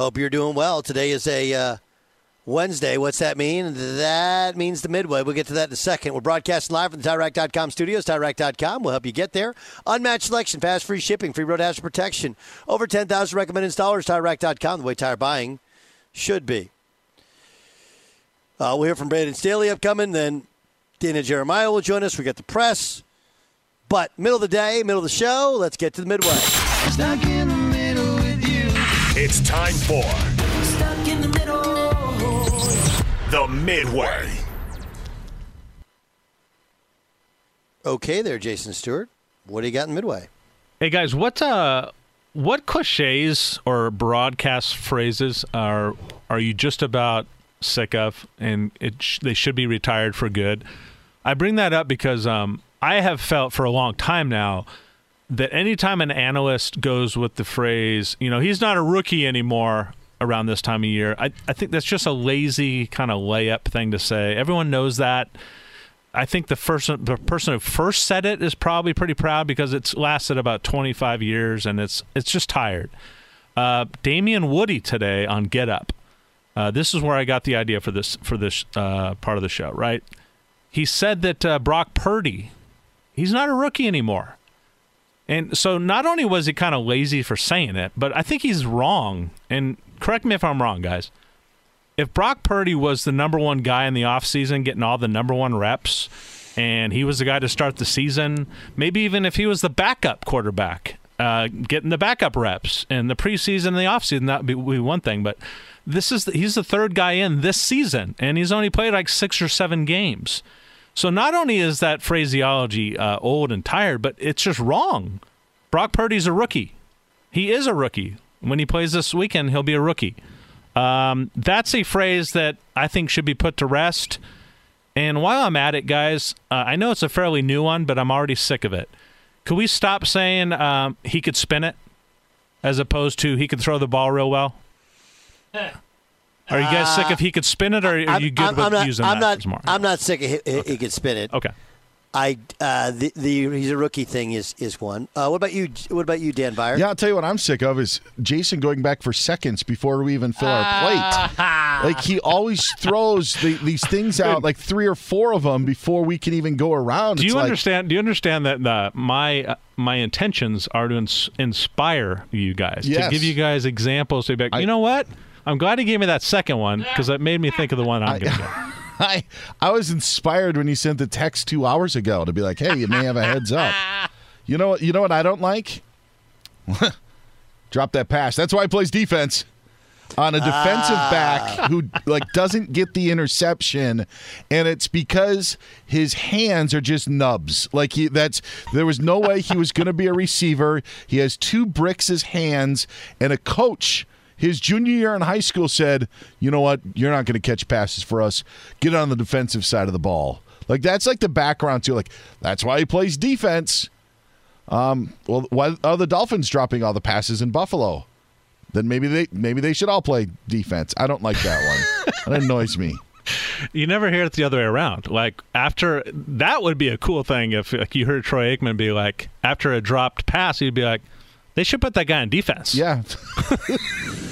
Hope you're doing well. Today is a uh, Wednesday. What's that mean? That means the midway. We'll get to that in a second. We're broadcasting live from the TireRack.com studios. TireRack.com will help you get there. Unmatched selection, fast free shipping, free road hazard protection. Over 10,000 recommended installers. TireRack.com, the way tire buying should be. Uh, we'll hear from Brandon Staley upcoming. Then Daniel Jeremiah will join us. We got the press. But middle of the day, middle of the show, let's get to the midway. It's time for the Midway. Okay, there, Jason Stewart. What do you got in midway? Hey guys, what uh, what cliches or broadcast phrases are are you just about sick of, and it sh- they should be retired for good? I bring that up because um, I have felt for a long time now that anytime an analyst goes with the phrase, you know, he's not a rookie anymore around this time of year, I, I think that's just a lazy kind of layup thing to say. Everyone knows that. I think the first the person who first said it is probably pretty proud because it's lasted about 25 years and it's it's just tired. Uh, Damien Woody today on Get Up. Uh, this is where I got the idea for this for this uh, part of the show. Right? He said that uh, Brock Purdy, he's not a rookie anymore, and so not only was he kind of lazy for saying it, but I think he's wrong. And correct me if I'm wrong, guys if Brock Purdy was the number one guy in the offseason, getting all the number one reps, and he was the guy to start the season, maybe even if he was the backup quarterback, uh, getting the backup reps in the preseason and the offseason, that would be, one thing. But this is the, he's the third guy in this season, and he's only played like six or seven games. So not only is that phraseology uh, old and tired, but it's just wrong. Brock Purdy's a rookie. He is a rookie. When he plays this weekend, he'll be a rookie. Um, that's a phrase that I think should be put to rest. And while I'm at it, guys, uh, I know it's a fairly new one, but I'm already sick of it. Could we stop saying um, he could spin it as opposed to he could throw the ball real well? Are you guys sick if he could spin it, or are I'm- you good I'm, with I'm not, using I'm that not, as? I'm not sick if he, he- he could spin it. Okay. I uh, the, the he's a rookie thing is is one. Uh, what about you? What about you, Dan Beyer? Yeah, I'll tell you what I'm sick of is Jason going back for seconds before we even fill our plate. like he always throws the, these things out, like three or four of them before we can even go around. Do It's you like, understand? Do you understand that uh, my uh, my intentions are to ins- inspire you guys Yes. to give you guys examples to be like, I- you know what? I'm glad he gave me that second one because it made me think of the one I'm going to get. I I was inspired when you sent the text two hours ago to be like, hey, you may have a heads up. You know what? You know what I don't like? Drop that pass. That's why he plays defense. On a defensive ah. back who like doesn't get the interception, and it's because his hands are just nubs. Like he that's there was no way he was going to be a receiver. He has two bricks as hands, and a coach his junior year in high school said, "You know what? You're not going to catch passes for us. Get on the defensive side of the ball." Like that's like the background to like that's why he plays defense. Um, well, why are the Dolphins dropping all the passes in Buffalo? Then maybe they maybe they should all play defense. I don't like that one. that annoys me. You never hear it the other way around. Like after that would be a cool thing if like you heard Troy Aikman be like after a dropped pass, he'd be like, they should put that guy in defense. Yeah.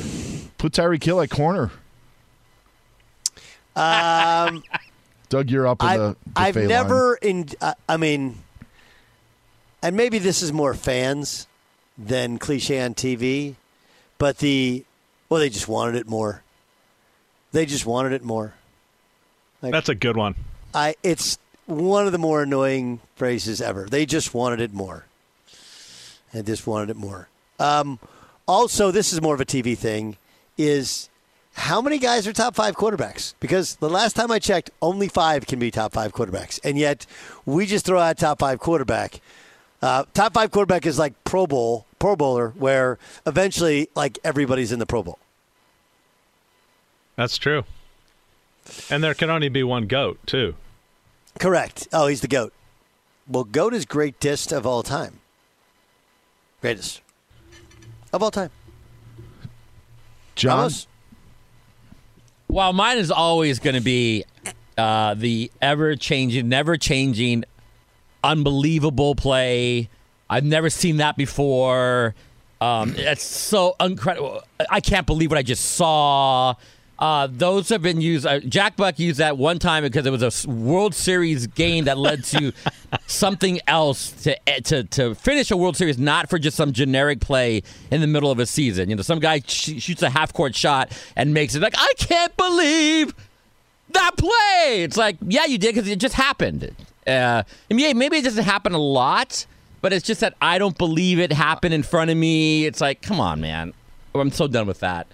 Put Tyreek Hill at corner. Um, Doug, you're up in I, the I've buffet never in. Uh, I mean, and maybe this is more fans than cliche on TV, but the well, they just wanted it more. They just wanted it more. That's a good one. I it's one of the more annoying phrases ever. They just wanted it more. And just wanted it more. Um, also, this is more of a TV thing. Is how many guys are top five quarterbacks? Because the last time I checked, only five can be top five quarterbacks, and yet we just throw out top five quarterback. Uh, top five quarterback is like Pro Bowl, Pro Bowler, where eventually like everybody's in the Pro Bowl. That's true. And there can only be one goat too. Correct. Oh, he's the goat. Well, goat is greatest of all time. Greatest of all time. John, Ramos? Well, mine is always going to be uh, the ever changing, never changing, unbelievable play. I've never seen that before. Um, it's so incredible. I can't believe what I just saw. Uh, those have been used. Uh, Jack Buck used that one time because it was a World Series game that led to something else to eh, to to finish a World Series, not for just some generic play in the middle of a season. You know, some guy sh- shoots a half court shot and makes it like I can't believe that play. It's like, yeah, you did because it just happened. Uh, I mean, yeah, maybe it doesn't happen a lot, but it's just that I don't believe it happened in front of me. It's like, come on, man. I'm so done with that.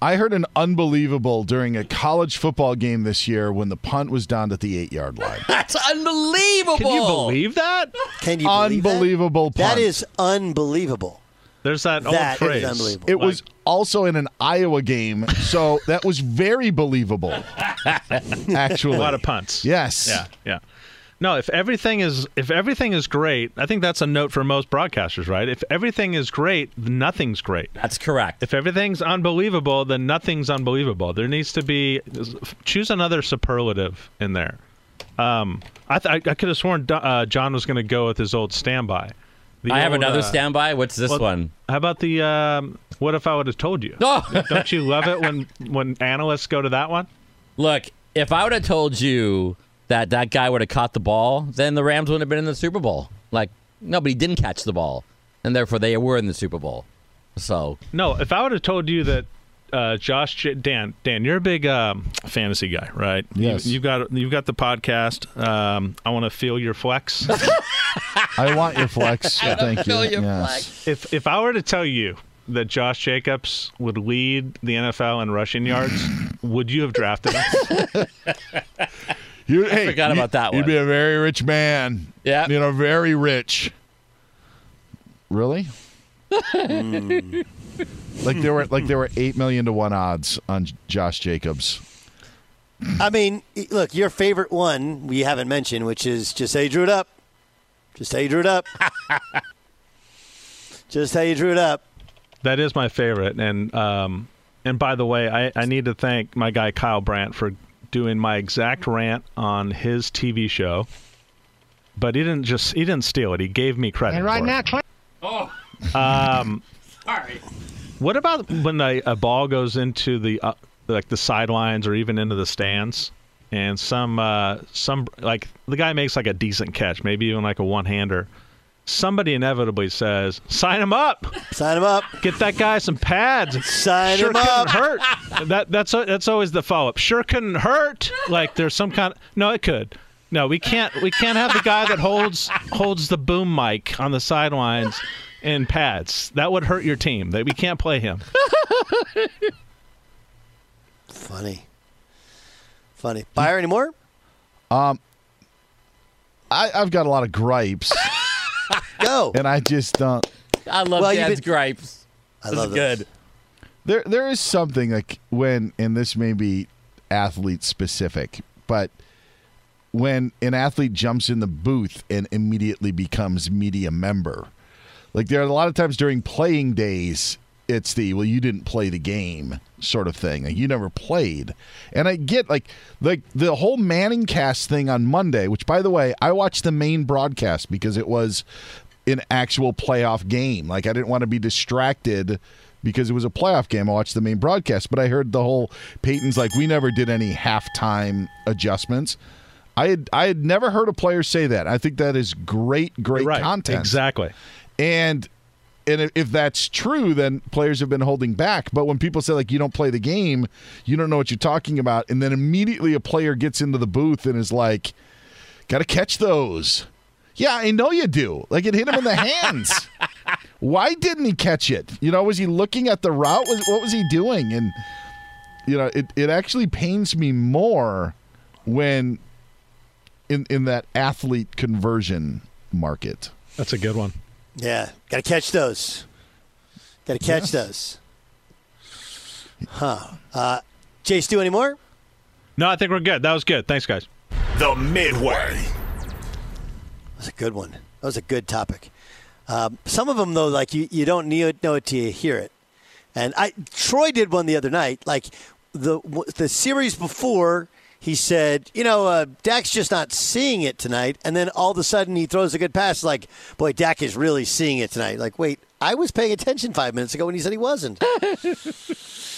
I heard an unbelievable during a college football game this year when the punt was down at the eight yard line. That's unbelievable. Can you believe that? Can you believe that? Unbelievable That punt. is unbelievable. There's that, That old is phrase. unbelievable. It was also in an Iowa game, so that was very believable. Actually, a lot of punts. Yes. Yeah, yeah. No, if everything is if everything is great, I think that's a note for most broadcasters, right? If everything is great, nothing's great. That's correct. If everything's unbelievable, then nothing's unbelievable. There needs to be choose another superlative in there. Um, I th- I, could have sworn uh, John was going to go with his old standby. The I have another uh, standby. What's this well, one? How about the um, what if I would have told you? Oh. Don't you love it when when analysts go to that one? Look, if I would have told you that that guy would have caught the ball, then the Rams wouldn't have been in the Super Bowl. Like, nobody didn't catch the ball, and therefore they were in the Super Bowl. So, No, if I would have told you that uh, Josh J- Dan Dan, you're a big um, fantasy guy, right? Yes. You, have got you've got the podcast. Um, I want to feel your flex. I want your flex. Thank you. Yes. if if I were to tell you that Josh Jacobs would lead the NFL in rushing yards, would you have drafted him? You, hey, forgot you- about that You'd be a very rich man. Yeah. You know, very rich. Really? like there were like there were eight million to one odds on Josh Jacobs. I mean, look, your favorite one we haven't mentioned, which is just how you drew it up. Just how you drew it up. just how you drew it up. that is my favorite, and um, and by the way, I, I need to thank my guy Kyle Brandt for doing my exact rant on his TV show. but he didn't just he didn't steal it. He gave me credit. And right for now, it. Clint- Oh, Um, sorry. what about when a, a ball goes into the uh, like the sidelines or even into the stands, and some uh, some like the guy makes like a decent catch, maybe even like a one hander. Somebody inevitably says, "Sign him up, Sign him up. get that guy some pads." Sign sure him couldn't up. hurt. That that's that's always the follow up. Sure couldn't hurt. Like there's some kind. Of, no, it could. No, we can't. We can't have the guy that holds holds the boom mic on the sidelines in pads. That would hurt your team. That we can't play him. Funny. Funny. Beyer anymore? Um, I, I've got a lot of gripes, Go. and I just don't. I love Well, you've Dad's been- gripes. I This love is this. good. There, there is something like when, and this may be athlete specific, but when an athlete jumps in the booth and immediately becomes media member, like there are a lot of times during playing days, it's the well, you didn't play the game sort of thing. Like you never played, and I get like like the whole Manning cast thing on Monday, which by the way, I watched the main broadcast because it was an actual playoff game. Like I didn't want to be distracted because it was a playoff game. I watched the main broadcast, but I heard the whole Peyton's like we never did any halftime adjustments. I had I had never heard a player say that. I think that is great, great right. content. Exactly. And and if- if that's true, then players have been holding back. But when people say like you don't play the game, you don't know what you're talking about, and then immediately a player gets into the booth and is like, "Got to catch those." Yeah, I know you do. Like it hit him in the hands. Why didn't he catch it? You know, was he looking at the route? Was, what was he doing? And you know, it it actually pains me more when in in that athlete conversion market. That's a good one. Yeah. Got to catch those. Got to catch Yes. those. Huh. Uh, Jay Stu anymore? No, I think we're good. That was good. Thanks, guys. The Midway. That's a good one. That was a good topic. Um, some of them, though, like you, you don't need, know it till you hear it. And I Troy did one the other night. Like the the series before, he said, you know, uh, Dak's just not seeing it tonight. And then all of a sudden, he throws a good pass. Like, boy, Dak is really seeing it tonight. Like, wait, I was paying attention five minutes ago when he said he wasn't.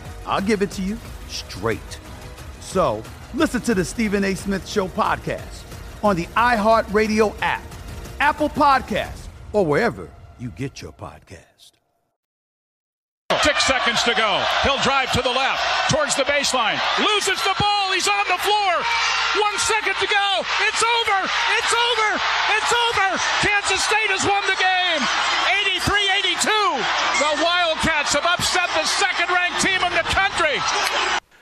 I'll give it to you straight. So listen to the Stephen A. Smith Show podcast on the iHeartRadio app, Apple Podcast, or wherever you get your podcast. Six seconds to go. He'll drive to the left, towards the baseline. Loses the ball. He's on the floor. One second to go. It's over. It's over. It's over. Kansas State has won the game. 83 82. The Wildcats have upset the second ranked team in the country.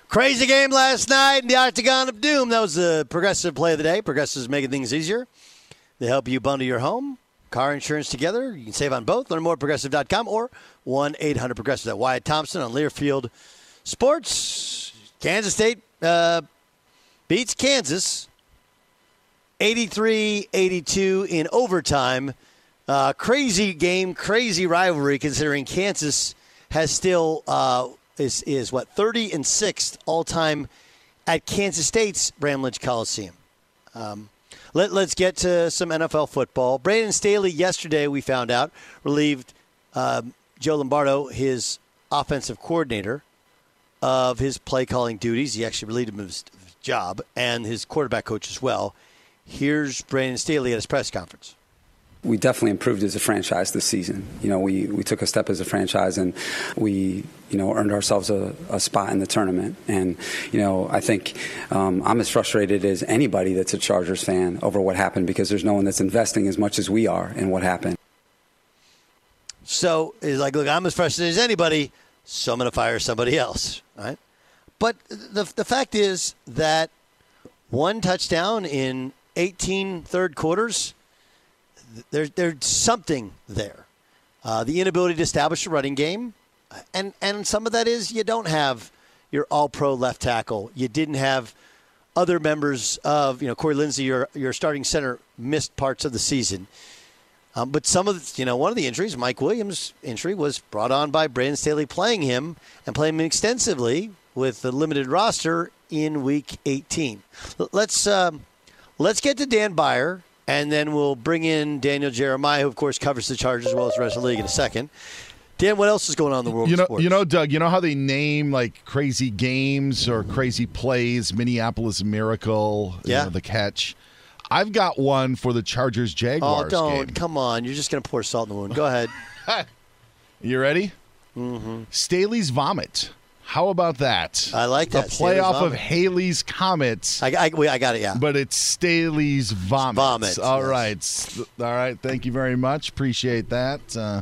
Crazy game last night in the Octagon of Doom. That was the progressive play of the day. Progressive's making things easier. They help you bundle your home, car insurance together. You can save on both. Learn more at progressive.com or 1 800 Progressive. At Wyatt Thompson on Learfield Sports. Kansas State uh, beats Kansas 83 82 in overtime. Uh, crazy game, crazy rivalry considering Kansas has still uh, is is what 30 and 6th all time at Kansas State's Bramlage Coliseum. Um, let, us get to some NFL football. Brandon Staley yesterday we found out relieved um, Joe Lombardi, his offensive coordinator, of his play calling duties. He actually relieved him of his job and his quarterback coach as well. Here's Brandon Staley at his press conference we definitely improved as a franchise this season. You know, we, we took a step as a franchise and we, you know, earned ourselves a, a spot in the tournament. And, you know, I think um, I'm as frustrated as anybody that's a Chargers fan over what happened because there's no one that's investing as much as we are in what happened. So he's like, look, I'm as frustrated as anybody, so I'm going to fire somebody else, right? But the, the fact is that one touchdown in 18 third quarters – there's there's something there. Uh, the inability to establish a running game, and and some of that is you don't have your All Pro left tackle. You didn't have other members of you know Corey Linsley, your your starting center, missed parts of the season. Um, but some of the, you know one of the injuries, Mike Williams' injury, was brought on by Brandon Staley playing him and playing him extensively with the limited roster in Week 18. Let's um, let's get to Dan Beyer and then we'll bring in Daniel Jeremiah, who of course covers the Chargers as well as the rest of the league in a second. Dan, what else is going on in the world you know? You know, Doug, you know how they name like crazy games or crazy plays, Minneapolis Miracle, yeah. You know, the catch. I've got one for the Chargers Jaguars. Oh, don't. Game. Come on. You're just going to pour salt in the wound. Go ahead. you ready? Mm-hmm. Staley's vomit. How about that? I like that. A playoff of Halley's Comet. I, I, I, got it, yeah. But it's Staley's vomit. Vomit. All yes. right. All right. Thank you very much. Appreciate that. Uh,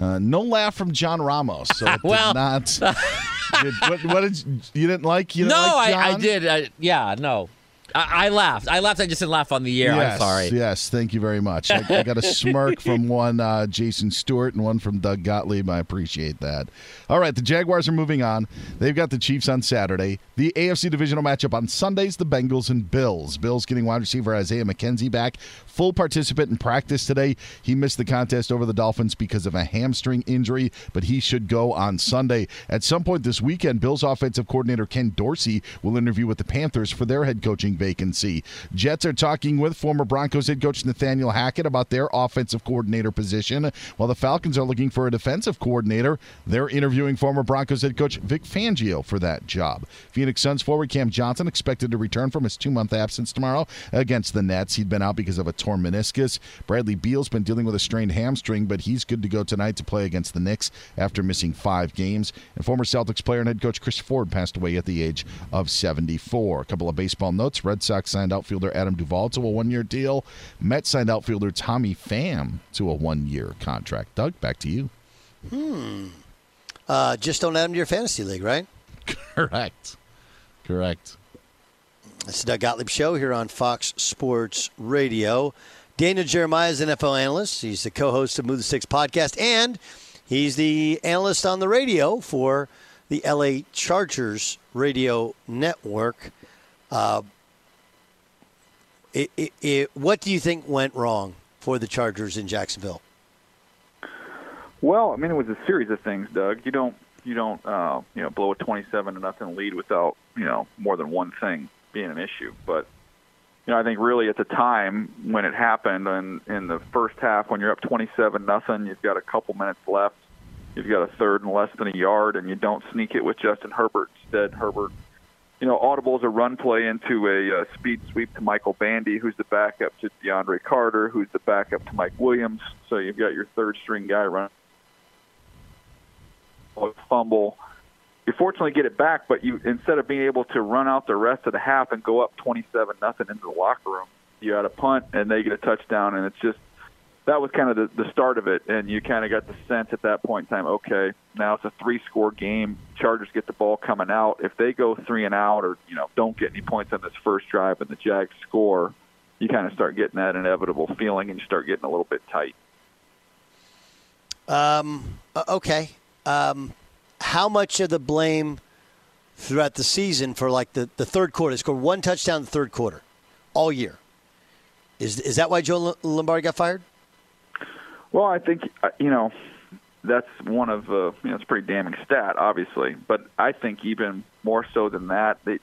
uh, no laugh from John Ramos. So it well, did not. did, what, what, did you, you didn't like? You didn't no, like I, I, did. I, yeah, no. I, I, laughed. I laughed. I just didn't laugh on the air. Yes, I'm sorry. Yes, thank you very much. I, I got a smirk from one uh, Jason Stewart and one from Doug Gottlieb. I appreciate that. All right, the Jaguars are moving on. They've got the Chiefs on Saturday. The AFC divisional matchup on Sundays, the Bengals and Bills. Bills getting wide receiver Isaiah McKenzie back, full participant in practice today. He missed the contest over the Dolphins because of a hamstring injury, but he should go on Sunday. At some point this weekend, Bills offensive coordinator Ken Dorsey will interview with the Panthers for their head coaching vacancy. Jets are talking with former Broncos head coach Nathaniel Hackett about their offensive coordinator position, while the Falcons are looking for a defensive coordinator. They're interviewing former Broncos head coach Vic Fangio for that job. Phoenix Suns forward Cam Johnson expected to return from his two month absence tomorrow against the Nets. He'd been out because of a torn meniscus. Bradley Beal's been dealing with a strained hamstring, but he's good to go tonight to play against the Knicks after missing five games. And former Celtics player and head coach Chris Ford passed away at the age of 74. A couple of baseball notes. Red Sox signed outfielder Adam Duvall to a one year deal. Mets signed outfielder Tommy Pham to a one year contract. Doug, back to you. Hmm. Uh, just don't add him to your fantasy league, right? Correct. Correct. It's the Doug Gottlieb Show here on Fox Sports Radio. Daniel Jeremiah is an NFL analyst. He's the co-host of Move the Sticks podcast, and he's the analyst on the radio for the LA Chargers radio network. Uh, it, it, it, what do you think went wrong for the Chargers in Jacksonville? Well, I mean, it was a series of things, Doug. You don't you don't uh, you know blow a 27 to nothing lead without you know more than one thing being an issue. But you know, I think really at the time when it happened, and in the first half when you're up 27 nothing, you've got a couple minutes left. You've got a third and less than a yard, and you don't sneak it with Justin Herbert. Instead, Herbert, you know, audibles a run play into a uh, speed sweep to Michael Bandy, who's the backup to DeAndre Carter, who's the backup to Mike Williams. So you've got your third string guy running fumble. You fortunately get it back, but you instead of being able to run out the rest of the half and go up twenty-seven nothing into the locker room, you had a punt and they get a touchdown, and it's just that was kind of the, the start of it, and you kind of got the sense at that point in time, okay, now it's a three-score game. Chargers get the ball coming out. If they go three and out, or you know, don't get any points on this first drive, and the Jags score, you kind of start getting that inevitable feeling, and you start getting a little bit tight. Um, uh, okay. Um, how much of the blame throughout the season for like the, the third quarter? Scored one touchdown in the third quarter all year. Is is that why Joe Lombardi got fired? Well, I think uh, you know that's one of uh, you know it's a pretty damning stat, obviously. But I think even more so than that, they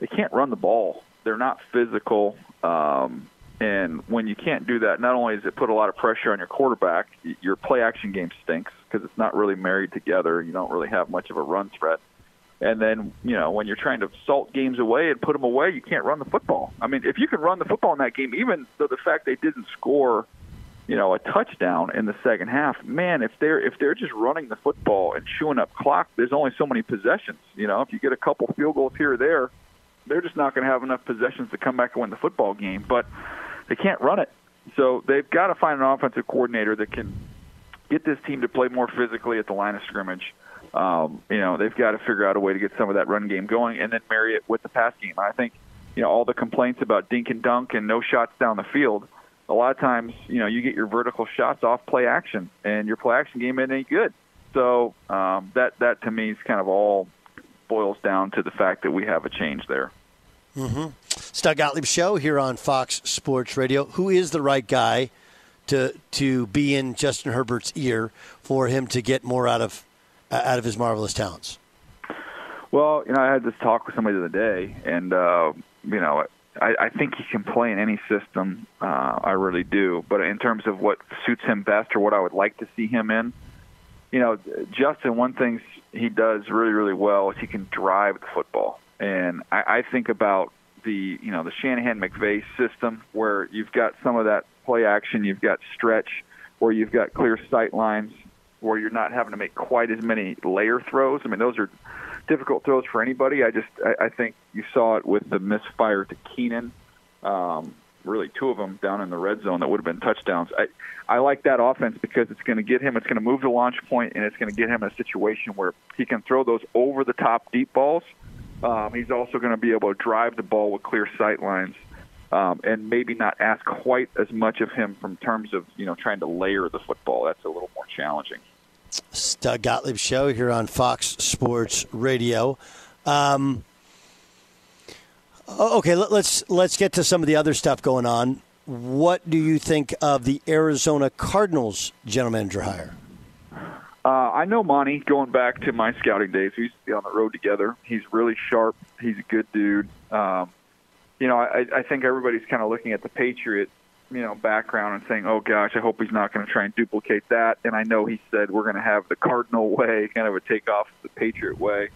they can't run the ball. They're not physical, um, and when you can't do that, not only does it put a lot of pressure on your quarterback, your play action game stinks because it's not really married together. You don't really have much of a run threat. And then, you know, when you're trying to salt games away and put them away, you can't run the football. I mean, if you can run the football in that game, even though the fact they didn't score, you know, a touchdown in the second half, man, if they're if they're just running the football and chewing up clock, there's only so many possessions. You know, if you get a couple field goals here or there, they're just not going to have enough possessions to come back and win the football game. But they can't run it, so they've got to find an offensive coordinator that can get this team to play more physically at the line of scrimmage. Um, you know, they've got to figure out a way to get some of that run game going and then marry it with the pass game. I think, you know, all the complaints about dink and dunk and no shots down the field, a lot of times, you know, you get your vertical shots off play action and your play action game ain't good. So um, that that to me is kind of all boils down to the fact that we have a change there. Mm-hmm. Doug Gottlieb show here on Fox Sports Radio. Who is the right guy to to be in Justin Herbert's ear for him to get more out of uh, out of his marvelous talents? Well, you know, I had this talk with somebody the other day, and uh, you know, I, I think he can play in any system. Uh, I really do. But in terms of what suits him best or what I would like to see him in, you know, Justin, one thing he does really, really well is he can drive the football. And I, I think about the, you know, the Shanahan McVay system where you've got some of that play action, you've got stretch, where you've got clear sight lines, where you're not having to make quite as many layer throws. I mean, those are difficult throws for anybody. I just I, I think you saw it with the misfire to Keenan. Um, really, two of them down in the red zone that would have been touchdowns. I I like that offense because it's going to get him. It's going to move the launch point, and it's going to get him in a situation where he can throw those over the top deep balls. Um, he's also going to be able to drive the ball with clear sight lines. Um, and maybe not ask quite as much of him from terms of you know trying to layer the football. That's a little more challenging. Doug Gottlieb show here on Fox Sports Radio. Um, okay, let, let's let's get to some of the other stuff going on. What do you think of the Arizona Cardinals general manager hire? Uh, I know Monty going back to my scouting days. We used to be on the road together. He's really sharp. He's a good dude. Um, you know, I, I think everybody's kind of looking at the Patriot, you know, background and saying, "Oh gosh, I hope he's not going to try and duplicate that." And I know he said we're going to have the Cardinal way, kind of a takeoff the Patriot way.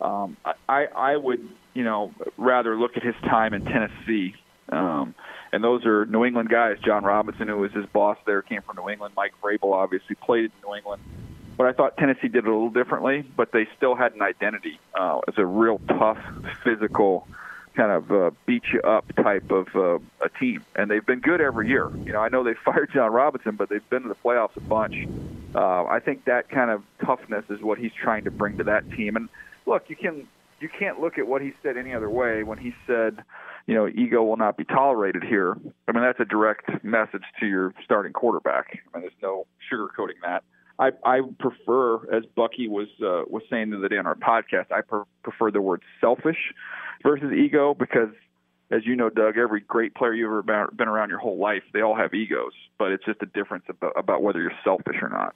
Um, I, I would, you know, rather look at his time in Tennessee. Um, and those are New England guys. Jon Robinson, who was his boss there, came from New England. Mike Vrabel obviously played in New England. But I thought Tennessee did it a little differently, but they still had an identity uh, as a real tough, physical, kind of uh, beat you up type of uh, a team, and they've been good every year. You know, I know they fired Jon Robinson, but they've been to the playoffs a bunch. Uh, I think that kind of toughness is what he's trying to bring to that team. And look, you can you can't look at what he said any other way when he said, you know, ego will not be tolerated here. I mean, that's a direct message to your starting quarterback. I mean, there's no sugarcoating that. I, I prefer, as Bucky was uh, was saying the other day on our podcast, I per- prefer the word selfish versus ego because, as you know, Doug, every great player you've ever been around your whole life, they all have egos, but it's just a difference about, about whether you're selfish or not.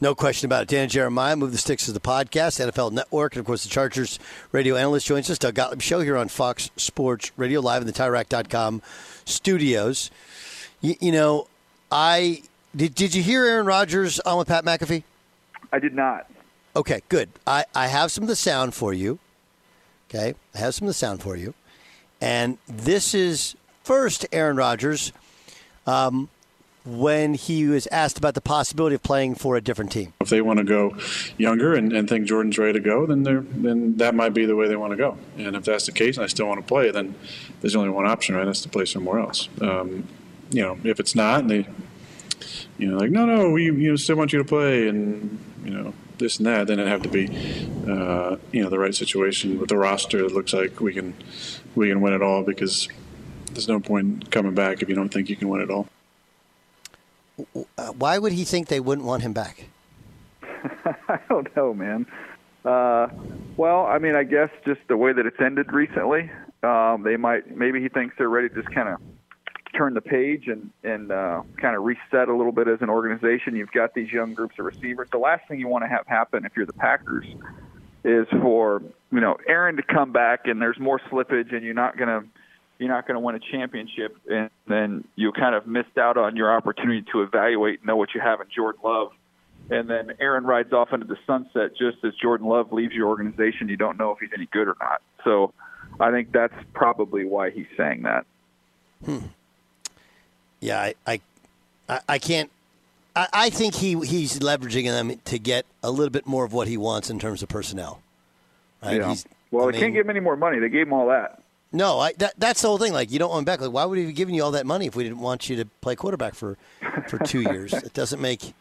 No question about it. Dan Jeremiah, Move the Sticks is the podcast, NFL Network, and of course the Chargers radio analyst joins us. Doug Gottlieb Show here on Fox Sports Radio, live in the TireRack.com studios. You, you know, I did. Did you hear Aaron Rodgers on with Pat McAfee? I did not. Okay, good. I, I have some of the sound for you. Okay, I have some of the sound for you, and this is first Aaron Rodgers. Um, when he was asked about the possibility of playing for a different team. If they want to go younger and, and think Jordan's ready to go, then then that might be the way they want to go. And if that's the case, and I still want to play, then there's only one option, right? That's to play somewhere else. Um, you know, if it's not, and they, you know, like no, no, we you know still want you to play, and you know this and that, then it have to be, uh, you know, the right situation with the roster. It looks like we can we can win it all because there's no point coming back if you don't think you can win it all. Uh, why would he think they wouldn't want him back? I don't know, man. Uh, well, I mean, I guess just the way that it's ended recently, um, they might maybe he thinks they're ready to just kind of turn the page and and uh, kind of reset a little bit as an organization. You've got these young groups of receivers. The last thing you want to have happen if you're the Packers is for you know Aaron to come back and there's more slippage and you're not to you're not to win a championship, and then you kind of missed out on your opportunity to evaluate, and know what you have in Jordan Love. And then Aaron rides off into the sunset just as Jordan Love leaves your organization. You don't know if he's any good or not. So I think that's probably why he's saying that. Hmm. Yeah, I, I, I, can't. I, I think he he's leveraging them to get a little bit more of what he wants in terms of personnel. Right? Yeah. He's, well, I they can't give him any more money. They gave him all that. No, I, that, that's the whole thing. Like, you don't want him back. Like, why would he be giving you all that money if we didn't want you to play quarterback for, for two years? It doesn't make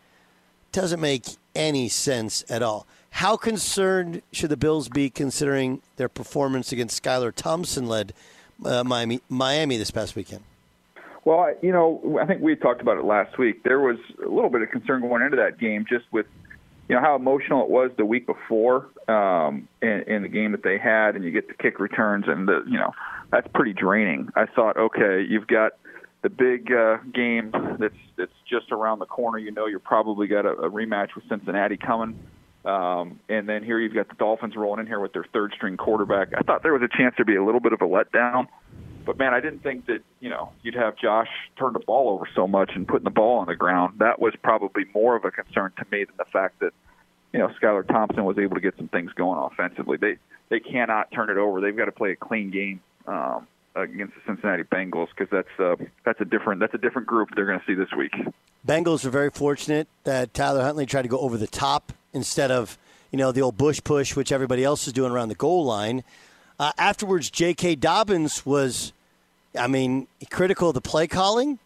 doesn't make any sense at all. How concerned should the Bills be considering their performance against Skylar Thompson led uh, Miami Miami this past weekend? Well, you know, I think we talked about it last week. There was a little bit of concern going into that game, just with you know how emotional it was the week before um, in, in the game that they had, and you get the kick returns, and the you know that's pretty draining. I thought, okay, you've got the big uh, game that's that's just around the corner. You know, you're probably got a, a rematch with Cincinnati coming. Um, and then here you've got the Dolphins rolling in here with their third string quarterback. I thought there was a chance there'd be a little bit of a letdown. But man, I didn't think that you know you'd have Josh turn the ball over so much and putting the ball on the ground. That was probably more of a concern to me than the fact that you know Skylar Thompson was able to get some things going offensively. They they cannot turn it over. They've got to play a clean game um, against the Cincinnati Bengals because that's uh, that's a different that's a different group they're going to see this week. Bengals are very fortunate that Tyler Huntley tried to go over the top instead of you know the old tush push, which everybody else is doing around the goal line. Uh, afterwards, J.K. Dobbins was, I mean, critical of the play calling.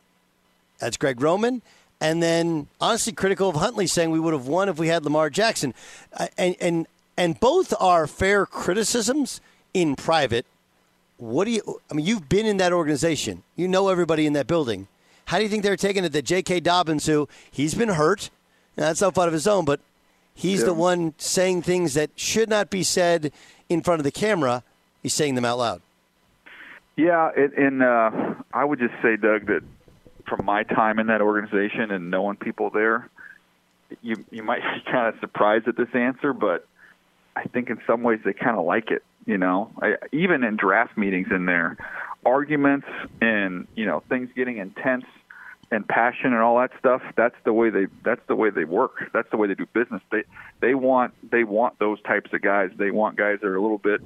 That's Greg Roman. And then, honestly, critical of Huntley, saying we would have won if we had Lamar Jackson. Uh, and, and, and both are fair criticisms in private. What do you, I mean, you've been in that organization, you know everybody in that building. How do you think they're taking it that J.K. Dobbins, who he's been hurt, and that's no fault of his own, but he's Yeah. the one saying things that should not be said in front of the camera, he's saying them out loud. Yeah, it, and uh, I would just say, Doug, that from my time in that organization and knowing people there, you you might be kind of surprised at this answer, but I think in some ways they kind of like it. You know, I, even in draft meetings in there, arguments and you know things getting intense and passion and all that stuff. That's the way they. That's the way they work. That's the way they do business. They they want they want those types of guys. They want guys that are a little bit,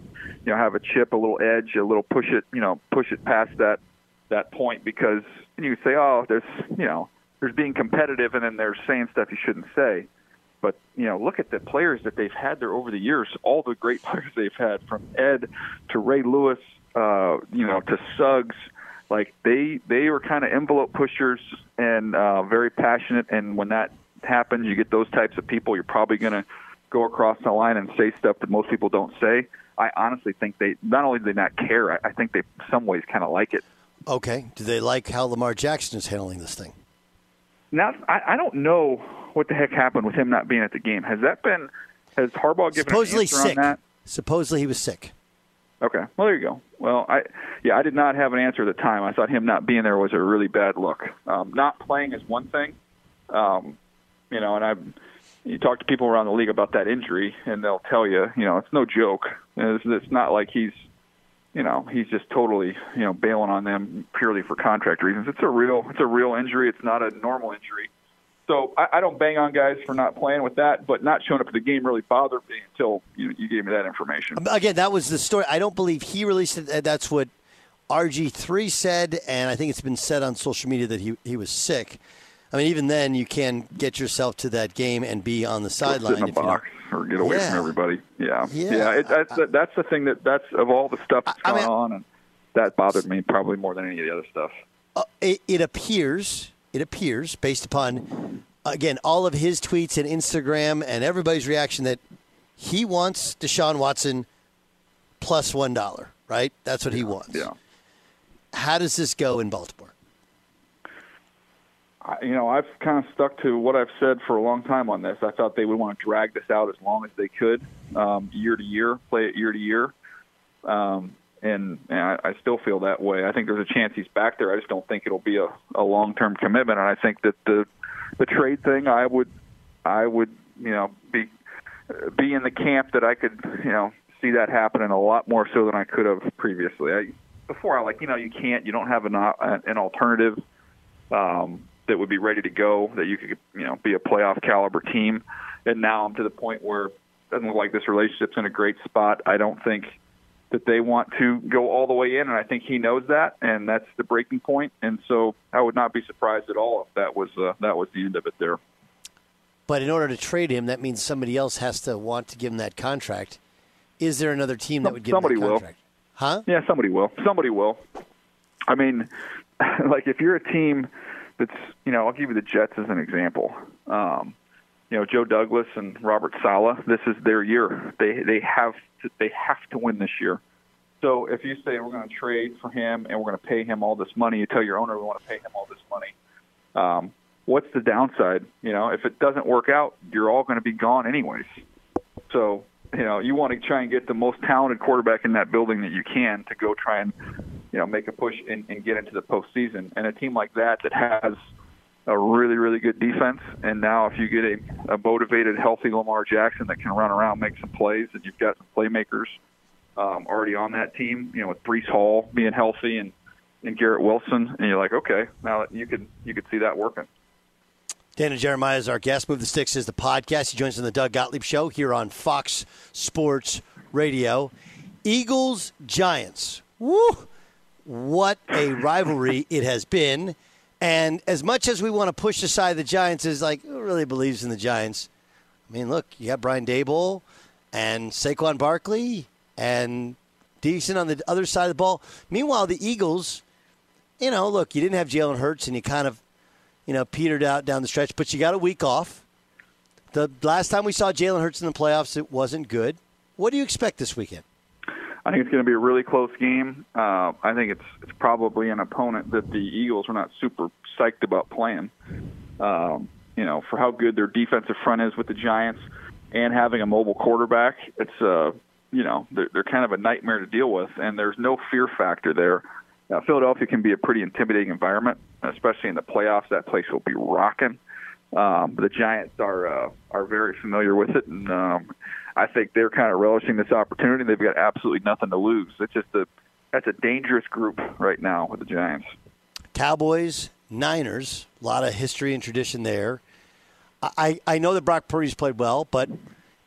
you know, have a chip, a little edge, a little push it, you know, push it past that that point because you say, oh, there's you know, there's being competitive, and then there's saying stuff you shouldn't say. But you know, look at the players that they've had there over the years. All the great players they've had, from Ed to Ray Lewis, uh, you know, to Suggs. Like they they were kind of envelope pushers and uh, very passionate. And when that happens, you get those types of people. You're probably going to go across the line and say stuff that most people don't say. I honestly think they not only do they not care, I, I think they in some ways kind of like it. Okay. Do they like how Lamar Jackson is handling this thing? Now I, I don't know what the heck happened with him not being at the game. Has that been has Harbaugh given Supposedly an sick. on that? Supposedly he was sick. Okay. Well, there you go. Well, I yeah, I did not have an answer at the time. I thought him not being there was a really bad look. Um, not playing is one thing, um, you know, and I you talk to people around the league about that injury, and they'll tell you, you know, it's no joke. It's, it's not like he's, you know, he's just totally, you know, bailing on them purely for contract reasons. It's a real, it's a real injury. It's not a normal injury. So I, I don't bang on guys for not playing with that, but not showing up at the game really bothered me until you, you gave me that information. Again, that was the story. I don't believe he released it. That's what RG3 said, and I think it's been said on social media that he, he was sick. I mean, even then, you can get yourself to that game and be on the sideline. Sit in a box or get away Yeah. from everybody. Yeah, Yeah. yeah. it, that's the, that's the thing that that's of all the stuff that's I going mean- on, and that bothered me probably more than any of the other stuff. uh, it, it appears, it appears, based upon again all of his tweets and Instagram and everybody's reaction, that he wants Deshaun Watson plus one dollar. Right? That's what he wants. Yeah. How does this go in Baltimore? You know, I've kind of stuck to what I've said for a long time on this. I thought they would want to drag this out as long as they could, um, year to year, play it year to year. Um, and, I, I still feel that way. I think there's a chance he's back there. I just don't think it'll be a, a long-term commitment. And I think that the the trade thing, I would, I would, you know, be be in the camp that I could, you know, see that happening a lot more so than I could have previously. I, before, I like, you know, you can't, you don't have an uh, an alternative um, that would be ready to go, that you could, you know, be a playoff caliber team. And now I'm to the point where it doesn't look like this relationship's in a great spot. I don't think that they want to go all the way in, and I think he knows that, and that's the breaking point. And so I would not be surprised at all if that was uh, that was the end of it there. But in order to trade him, that means somebody else has to want to give him that contract. Is there another team that would give Somebody him that will. contract? Huh? Yeah, somebody will. Somebody will. I mean, like if you're a team that's, you know, I'll give you the Jets as an example. Um, you know, Joe Douglas and Robert Saleh. This is their year. They they have to, they have to win this year. So if you say we're going to trade for him and we're going to pay him all this money, you tell your owner we want to pay him all this money. Um, what's the downside? You know, if it doesn't work out, you're all going to be gone anyways. So, you know, you want to try and get the most talented quarterback in that building that you can to go try and, you know, make a push and, and get into the postseason. And a team like that that has a really, really good defense, and now if you get a, a motivated, healthy Lamar Jackson that can run around, make some plays, and you've got some playmakers um, already on that team, you know, with Breece Hall being healthy and and Garrett Wilson, and you're like, okay, now you could you could see that working. Daniel Jeremiah is our guest. Move the Sticks is the podcast. He joins us on the Doug Gottlieb Show here on Fox Sports Radio. Eagles Giants. Woo! What a rivalry it has been. And as much as we want to push aside the Giants, is like who really believes in the Giants? I mean, look, you have Brian Daboll and Saquon Barkley and decent on the other side of the ball. Meanwhile, the Eagles, you know, look, you didn't have Jalen Hurts, and you kind of you know, petered out down the stretch, but you got a week off. The last time we saw Jalen Hurts in the playoffs, it wasn't good. What do you expect this weekend? I think it's going to be a really close game. Uh, I think it's it's probably an opponent that the Eagles are not super psyched about playing. Um, you know, for how good their defensive front is with the Giants, and having a mobile quarterback, it's uh, you know they're, they're kind of a nightmare to deal with, and there's no fear factor there. Now, Philadelphia can be a pretty intimidating environment, especially in the playoffs. That place will be rocking. Um, the Giants are uh, are very familiar with it, and um, I think they're kind of relishing this opportunity. They've got absolutely nothing to lose. It's just a that's a dangerous group right now with the Giants. Cowboys, Niners, a lot of history and tradition there. I, I know that Brock Purdy's played well, but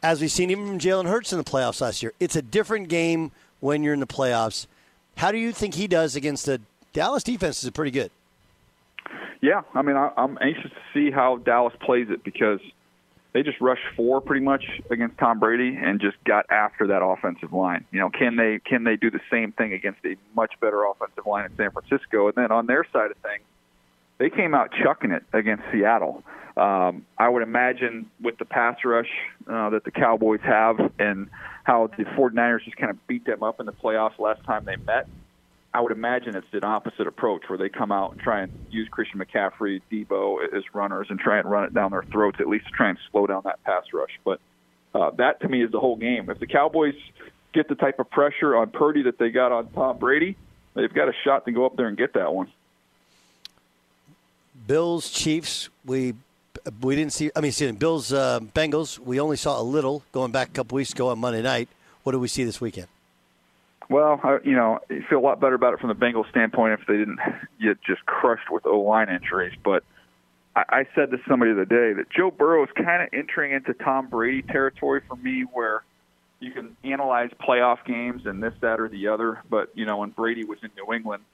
as we've seen even from Jalen Hurts in the playoffs last year, it's a different game when you're in the playoffs. How do you think he does against the Dallas defense? Is pretty good. Yeah, I mean, I, I'm anxious to see how Dallas plays it because they just rushed four pretty much against Tom Brady and just got after that offensive line. You know, can they can they do the same thing against a much better offensive line in San Francisco? And then on their side of things, they came out chucking it against Seattle. Um, I would imagine with the pass rush uh, that the Cowboys have and how the 49ers just kind of beat them up in the playoffs last time they met, I would imagine it's an opposite approach where they come out and try and use Christian McCaffrey, Deebo as runners and try and run it down their throats, at least to try and slow down that pass rush. But uh, that to me is the whole game. If the Cowboys get the type of pressure on Purdy that they got on Tom Brady, they've got a shot to go up there and get that one. Bills, Chiefs. We we didn't see. I mean, see, Bills, uh, Bengals. We only saw a little going back a couple weeks ago on Monday night. What do we see this weekend? Well, I, you know, you feel a lot better about it from the Bengals standpoint if they didn't get just crushed with O line injuries. But I, I said to somebody the other day that Joe Burrow is kind of entering into Tom Brady territory for me, where you can analyze playoff games and this, that, or the other. But you know, when Brady was in New England,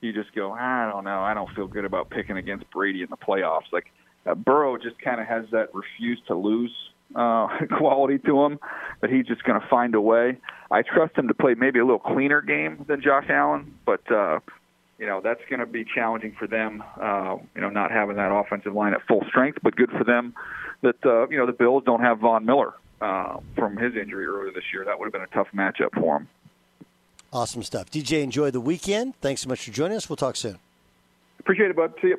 you just go, I don't know, I don't feel good about picking against Brady in the playoffs. Like uh, Burrow just kind of has that refuse to lose uh, quality to him but he's just going to find a way. I trust him to play maybe a little cleaner game than Josh Allen, but uh, you know that's going to be challenging for them. Uh, you know, not having that offensive line at full strength, but good for them that uh, you know the Bills don't have Von Miller uh, from his injury earlier this year. That would have been a tough matchup for him. Awesome stuff. DJ, enjoy the weekend. Thanks so much for joining us. We'll talk soon. Appreciate it, bud. See you.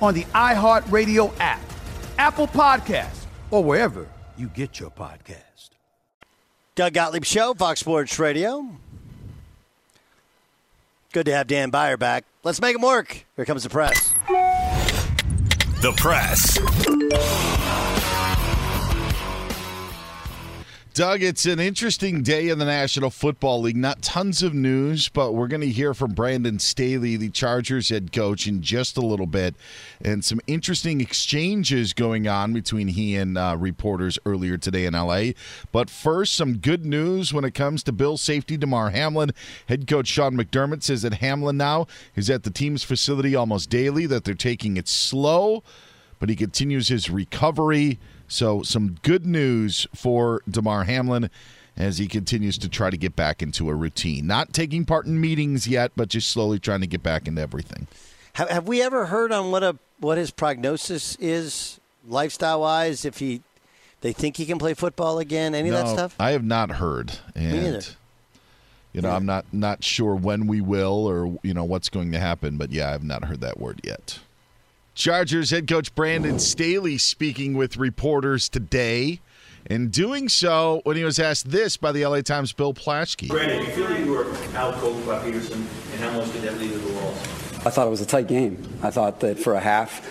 on the iHeartRadio app, Apple Podcasts, or wherever you get your podcast. Doug Gottlieb Show, Fox Sports Radio. Good to have Dan Beyer back. Let's make him work. Here comes the press. The Press. Doug, it's an interesting day in the National Football League. Not tons of news, but we're going to hear from Brandon Staley, the Chargers head coach, in just a little bit, and some interesting exchanges going on between he and uh, reporters earlier today in LA. But first, some good news when it comes to Bill safety Damar Hamlin. Head coach Sean McDermott says that Hamlin now is at the team's facility almost daily, that they're taking it slow, but he continues his recovery. So, some good news for Damar Hamlin as he continues to try to get back into a routine. Not taking part in meetings yet, but just slowly trying to get back into everything. Have, have we ever heard on what a what his prognosis is, lifestyle wise? If he they think he can play football again, any no, of that stuff? I have not heard. And, Me neither. You know, I'm not not sure when we will or you know what's going to happen, but yeah, I have not heard that word yet. Chargers head coach Brandon Staley speaking with reporters today. in doing so when he was asked this by the LA Times' Bill Plaschke. Brandon, you feel like you were outcoached by Pederson, and how much did that lead to the loss? I thought it was a tight game. I thought that for a half,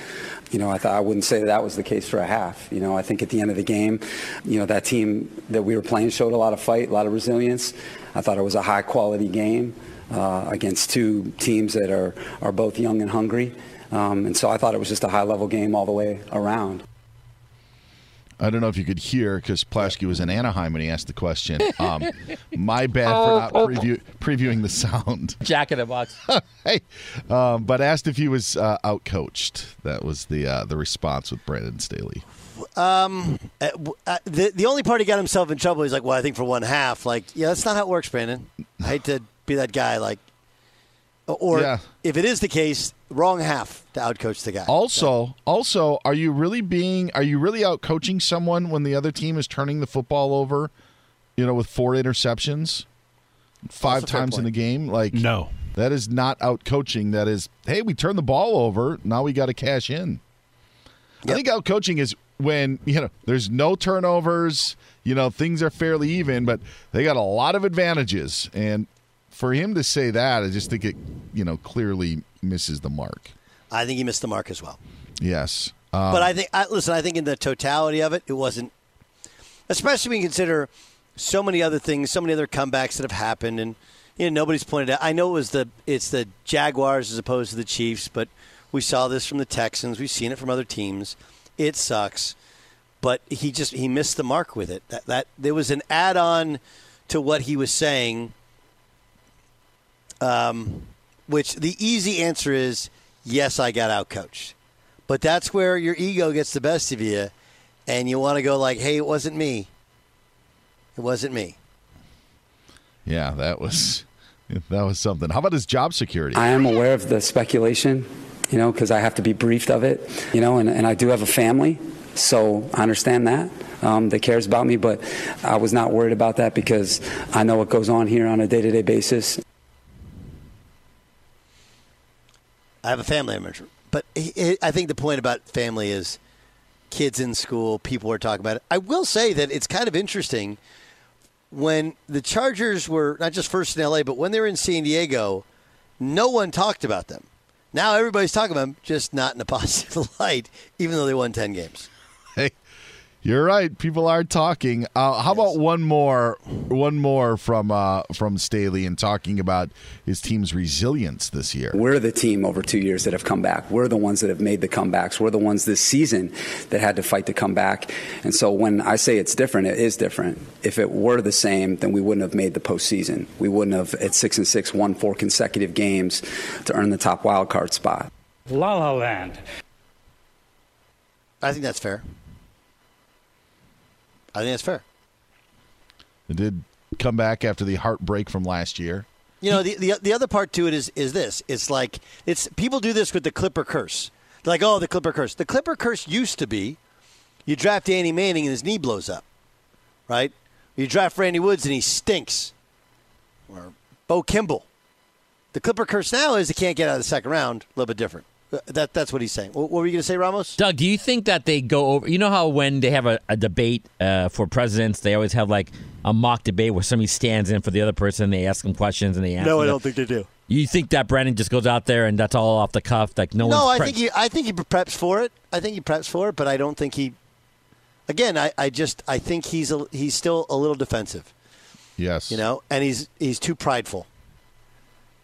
you know, I thought I wouldn't say that, that was the case for a half. You know, I think at the end of the game, you know, that team that we were playing showed a lot of fight, a lot of resilience. I thought it was a high quality game uh, against two teams that are, are both young and hungry. Um, and so I thought it was just a high level game all the way around. I don't know if you could hear because Plaschke was in Anaheim when he asked the question. Um, my bad Oh, for not oh. preview, previewing the sound. Jack in the box. hey, um, but asked if he was uh, outcoached. That was the uh, the response with Brandon Staley. Um, uh, uh, the the only part he got himself in trouble. He's like, well, I think for one half. Like, yeah, that's not how it works, Brandon. I hate to be that guy. Like, or Yeah. if it is the case, wrong half to outcoach the guy. Also, also, are you really being? Are you really out coaching someone when the other team is turning the football over? You know, with four interceptions, five That's a fair times in the game. Like, No. that is not out coaching. That is, hey, we turned the ball over. Now we got to cash in. I think out coaching is when you know there's no turnovers. You know things are fairly even, but they got a lot of advantages. And for him to say that, I just think it you know clearly misses the mark. I think he missed the mark as well. Yes, um, but I think, I, listen, I think in the totality of it, it wasn't. Especially when you consider so many other things, so many other comebacks that have happened, and you know nobody's pointed out. I know it was the it's the Jaguars as opposed to the Chiefs, but we saw this from the Texans. We've seen it from other teams. It sucks, but he just he missed the mark with it. That that there was an add on to what he was saying. Um, which the easy answer is yes, I got outcoached. But that's where your ego gets the best of you, and you want to go like, "Hey, it wasn't me. It wasn't me." yeah, that was that was something. How about his job security? I am aware of the speculation, you know, because I have to be briefed of it, you know, and, and I do have a family, so I understand that. Um, that cares about me, but I was not worried about that because I know what goes on here on a day to day basis. I have a family member, but I think the point about family is kids in school. People are talking about it. I will say that it's kind of interesting when the Chargers were not just first in LA, but when they were in San Diego, no one talked about them. Now everybody's talking about them, just not in a positive light, even though they won ten games. Hey, you're right. People are talking. Uh, how about one more? One more from uh, from Staley and talking about his team's resilience this year. We're the team over two years that have come back. We're the ones that have made the comebacks. We're the ones this season that had to fight to come back. And so when I say it's different, it is different. If it were the same, then we wouldn't have made the postseason. We wouldn't have at six and six won four consecutive games to earn the top wild card spot. La La Land. I think that's fair. I think that's fair. It did come back after the heartbreak from last year. You know, the, the the other part to it is is this. It's like it's people do this with the Clipper curse. They're like, oh, the Clipper curse. The Clipper curse used to be, you draft Danny Manning and his knee blows up, right? You draft Randy Woods and he stinks, or Bo Kimble. The Clipper curse now is he can't get out of the second round. A little bit different. That that's what he's saying. What, what were you going to say, Ramos? Doug, do you think that they go over? You know how when they have a, a debate uh, for presidents, they always have like a mock debate where somebody stands in for the other person, they ask them questions, and they answer. No, I them? don't think they do. You think that Brandon just goes out there and that's all off the cuff? Like no, No, one's I pre- think he. I think he preps for it. I think he preps for it, but I don't think he. Again, I, I just I think he's a, he's still a little defensive. Yes. You know, and he's he's too prideful.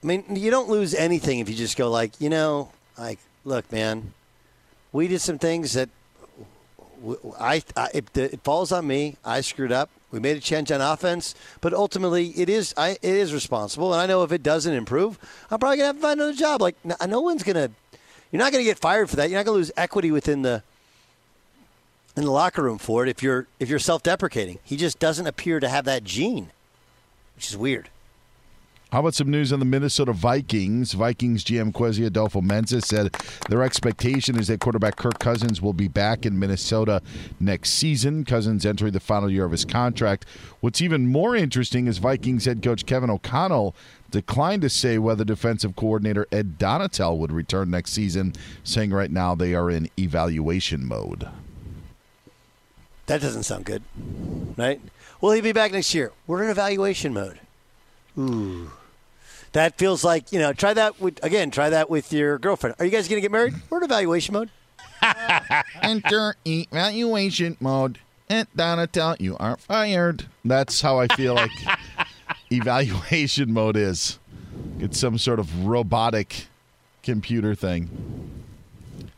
I mean, you don't lose anything if you just go like, you know, like, look, man, we did some things that I, I it, it falls on me. I screwed up. We made a change on offense, but ultimately it is I it is responsible. And I know if it doesn't improve, I'm probably gonna have to find another job. Like, no, no one's gonna. You're not gonna get fired for that. You're not gonna lose equity within the in the locker room for it if you're if you're self-deprecating. He just doesn't appear to have that gene, which is weird. How about some news on the Minnesota Vikings? Vikings GM Kwesi Adofo-Mensah said their expectation is that quarterback Kirk Cousins will be back in Minnesota next season. Cousins entering the final year of his contract. What's even more interesting is Vikings head coach Kevin O'Connell declined to say whether defensive coordinator Ed Donatell would return next season, saying right now they are in evaluation mode. That doesn't sound good, right? Will he be back next year? We're in evaluation mode. Ooh. That feels like, you know, try that with, again, try that with your girlfriend. Are you guys going to get married? We're in evaluation mode. Enter evaluation mode. And Donatell, you are fired. That's how I feel like evaluation mode is. It's some sort of robotic computer thing.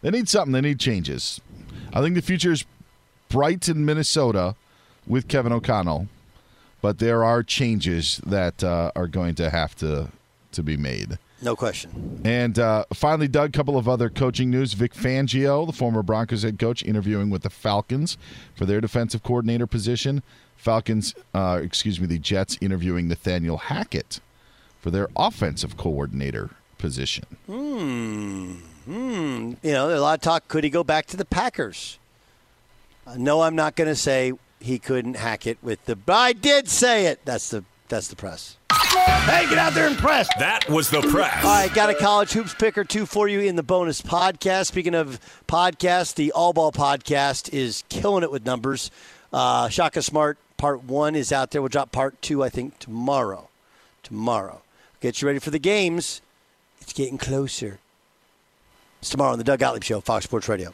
They need something. They need changes. I think the future is bright in Minnesota with Kevin O'Connell, but there are changes that uh, are going to have to to be made. No question. And uh, finally, Doug, a couple of other coaching news. Vic Fangio, the former Broncos head coach, interviewing with the Falcons for their defensive coordinator position. Falcons, uh, excuse me, the Jets interviewing Nathaniel Hackett for their offensive coordinator position. Hmm. Hmm. You know, there's a lot of talk. Could he go back to the Packers? Uh, no, I'm not going to say he couldn't hack it with the. But I did say it. That's the that's the press. Hey, get out there and press. That was the press. All right, got a college hoops pick or two for you in the bonus podcast. Speaking of podcasts, the All Ball podcast is killing it with numbers. Uh, Shaka Smart part one is out there. We'll drop part two, I think, tomorrow. Tomorrow. Get you ready for the games. It's getting closer. It's tomorrow on the Doug Gottlieb Show, Fox Sports Radio.